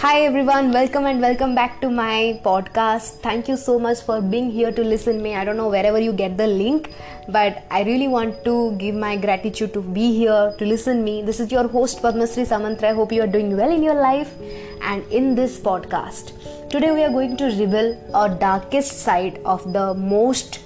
Hi everyone, welcome and welcome back to my podcast. Thank you so much for being here to listen me. I don't know wherever you get the link, but I really want to give my gratitude to be here to listen me. This is your host Padmasri Samantra. I hope you are doing well in your life and in this podcast. Today we are going to reveal our darkest side of the most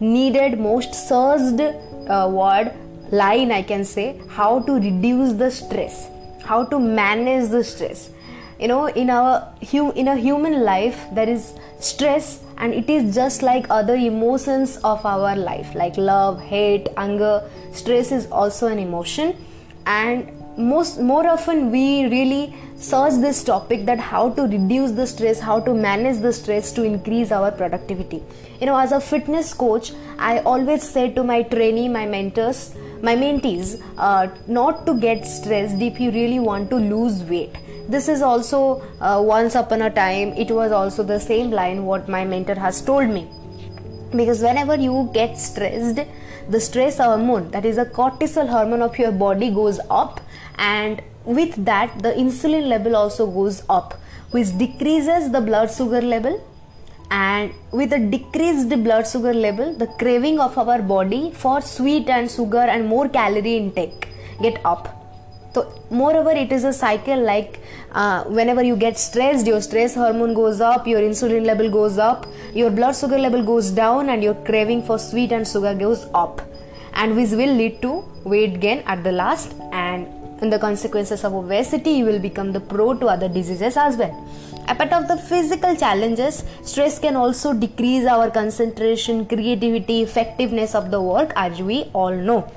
needed, most searched uh, word line I can say how to reduce the stress, how to manage the stress you know in our in a human life there is stress and it is just like other emotions of our life like love hate anger. Stress is also an emotion. And most more often we really search this topic that how to reduce the stress how to manage the stress to increase our productivity. You know as a fitness coach i always say to my trainee my mentors my mentees uh, not to get stressed if you really want to lose weight this is also uh, once upon a time it was also the same line what my mentor has told me. Because whenever you get stressed the stress hormone that is a cortisol hormone of your body goes up and with that the insulin level also goes up which decreases the blood sugar level. And with a decreased blood sugar level the craving of our body for sweet and sugar and more calorie intake get up so moreover it is a cycle like uh, whenever you get stressed your stress hormone goes up your insulin level goes up your blood sugar level goes down and your craving for sweet and sugar goes up. And which will lead to weight gain at the last and in the consequences of obesity you will become the pro to other diseases as well. Apart of the physical challenges stress can also decrease our concentration creativity effectiveness of the work as we all know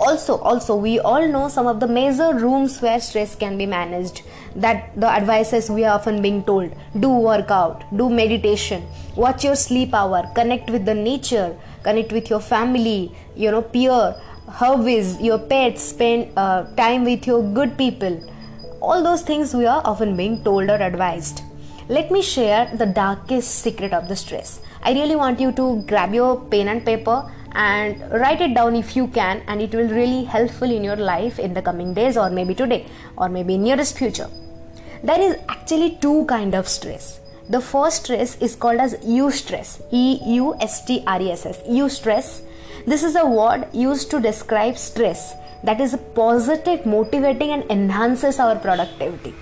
also also we all know some of the major rooms where stress can be managed. That the advices we are often being told. Do workout do meditation watch your sleep hour connect with the nature connect with your family you know peer hobbies your pets spend uh, time with your good people. All those things we are often being told or advised. Let me share the darkest secret of the stress. I really want you to grab your pen and paper and write it down if you can and it will really helpful in your life in the coming days or maybe today or maybe nearest future. There is actually two kind of stress. The first stress is called as eustress. E u s t r e s s. Eustress. This is a word used to describe stress. That is positive motivating and enhances our productivity.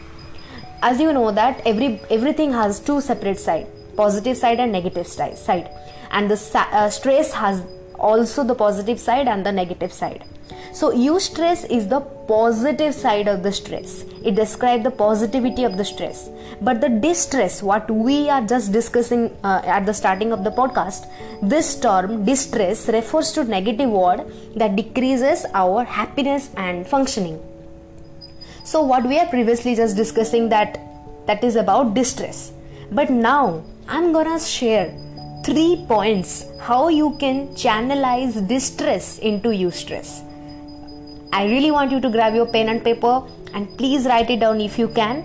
As you know that every everything has two separate side positive side and negative side. And the uh, stress has also the positive side and the negative side. So, eustress is the positive side of the stress. It describes the positivity of the stress. But the distress, what we are just discussing uh, at the starting of the podcast, this term distress refers to negative word that decreases our happiness and functioning. So, what we are previously just discussing that that is about distress. But now I'm gonna share three points how you can channelize distress into eustress. I really want you to grab your pen and paper and please write it down if you can.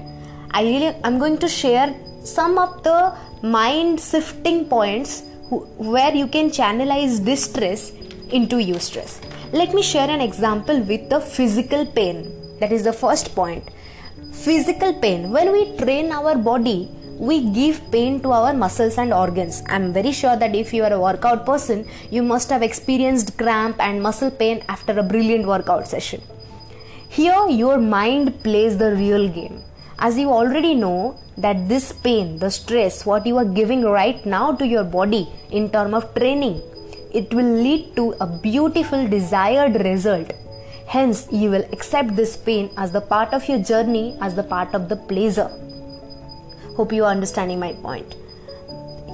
I really I'm going to share some of the mind shifting points where you can channelize distress into eustress. Let me share an example with the physical pain. That is the first point. Physical pain. When we train our body, we give pain to our muscles and organs. I'm very sure that if you are a workout person, you must have experienced cramp and muscle pain after a brilliant workout session. Here, your mind plays the real game. As you already know, that this pain, the stress, what you are giving right now to your body in terms of training, it will lead to a beautiful desired result. Hence, you will accept this pain as the part of your journey, as the part of the pleasure. Hope you are understanding my point.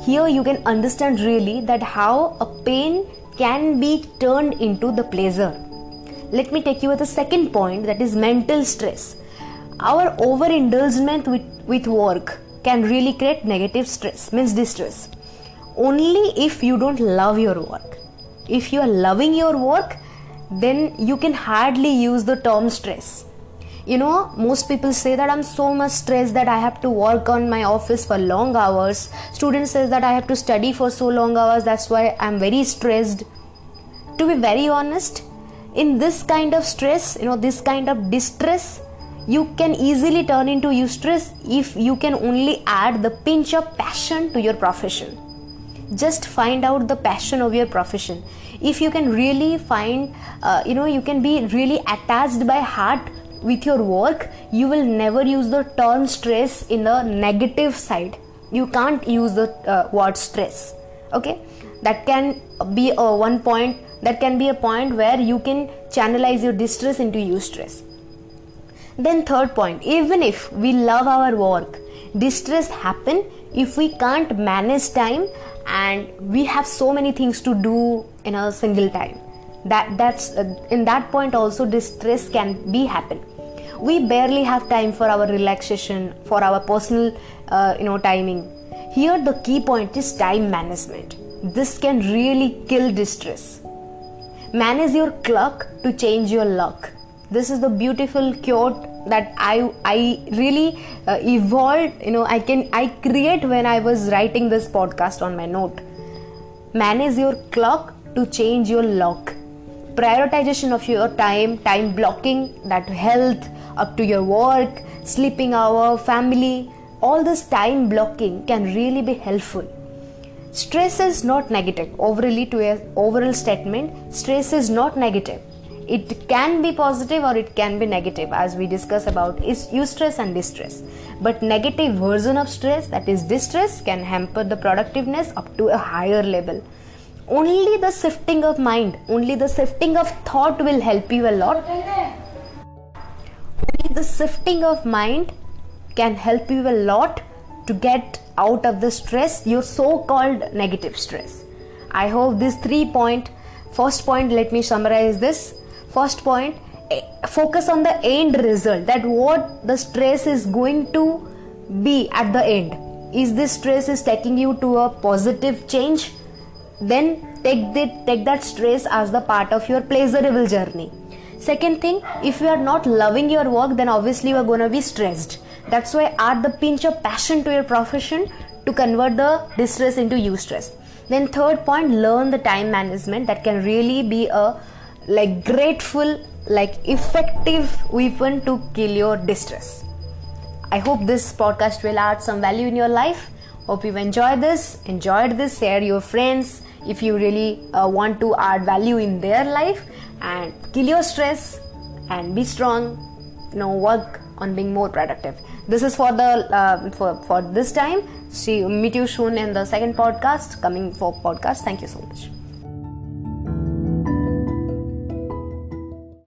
Here you can understand really that how a pain can be turned into the pleasure. Let me take you to the second point that is mental stress. Our overindulgence with, with work can really create negative stress, means distress. Only if you don't love your work. If you are loving your work, then you can hardly use the term stress you know most people say that i'm so much stressed that i have to work on my office for long hours. Student says that i have to study for so long hours that's why i'm very stressed. To be very honest in this kind of stress you know this kind of distress you can easily turn into eustress if you can only add the pinch of passion to your profession. Just find out the passion of your profession. If you can really find uh, you know you can be really attached by heart with your work you will never use the term stress in a negative side. You can't use the uh, word stress. Okay? That can be a one point that can be a point where you can channelize your distress into eustress then third point even if we love our work distress happen if we can't manage time and we have so many things to do in a single time. That that's uh, in that point also distress can be happen we barely have time for our relaxation for our personal uh, you know timing. Here the key point is time management. This can really kill distress. Manage your clock to change your luck. This is the beautiful quote that i i really uh, evolved you know i can i create when i was writing this podcast on my note. Manage your clock to change your luck. Prioritization of your time time blocking that health up to your work sleeping hour family all this time blocking can really be helpful. Stress is not negative. Overally to a overall statement stress is not negative. It can be positive or it can be negative as we discuss about is eustress and distress. But negative version of stress that is distress can hamper the productiveness up to a higher level. Only the shifting of mind only the shifting of thought will help you a lot the shifting of mind can help you a lot to get out of the stress your so called negative stress. I hope this three point first point let me summarize this. First point eh, focus on the end result that what the stress is going to be at the end. Is this stress is taking you to a positive change? Then take that take that stress as the part of your pleasurable journey second thing if you are not loving your work then obviously you are going to be stressed. That's why add the pinch of passion to your profession to convert the distress into eustress. Then third point learn the time management. That can really be a like grateful like effective weapon to kill your distress. I hope this podcast will add some value in your life. Hope you enjoyed this. Enjoyed this. Share your friends if you really uh, want to add value in their life and kill your stress and be strong you know work on being more productive. This is for the uh, for for this time. See meet you soon in the second podcast coming for podcast. Thank you so much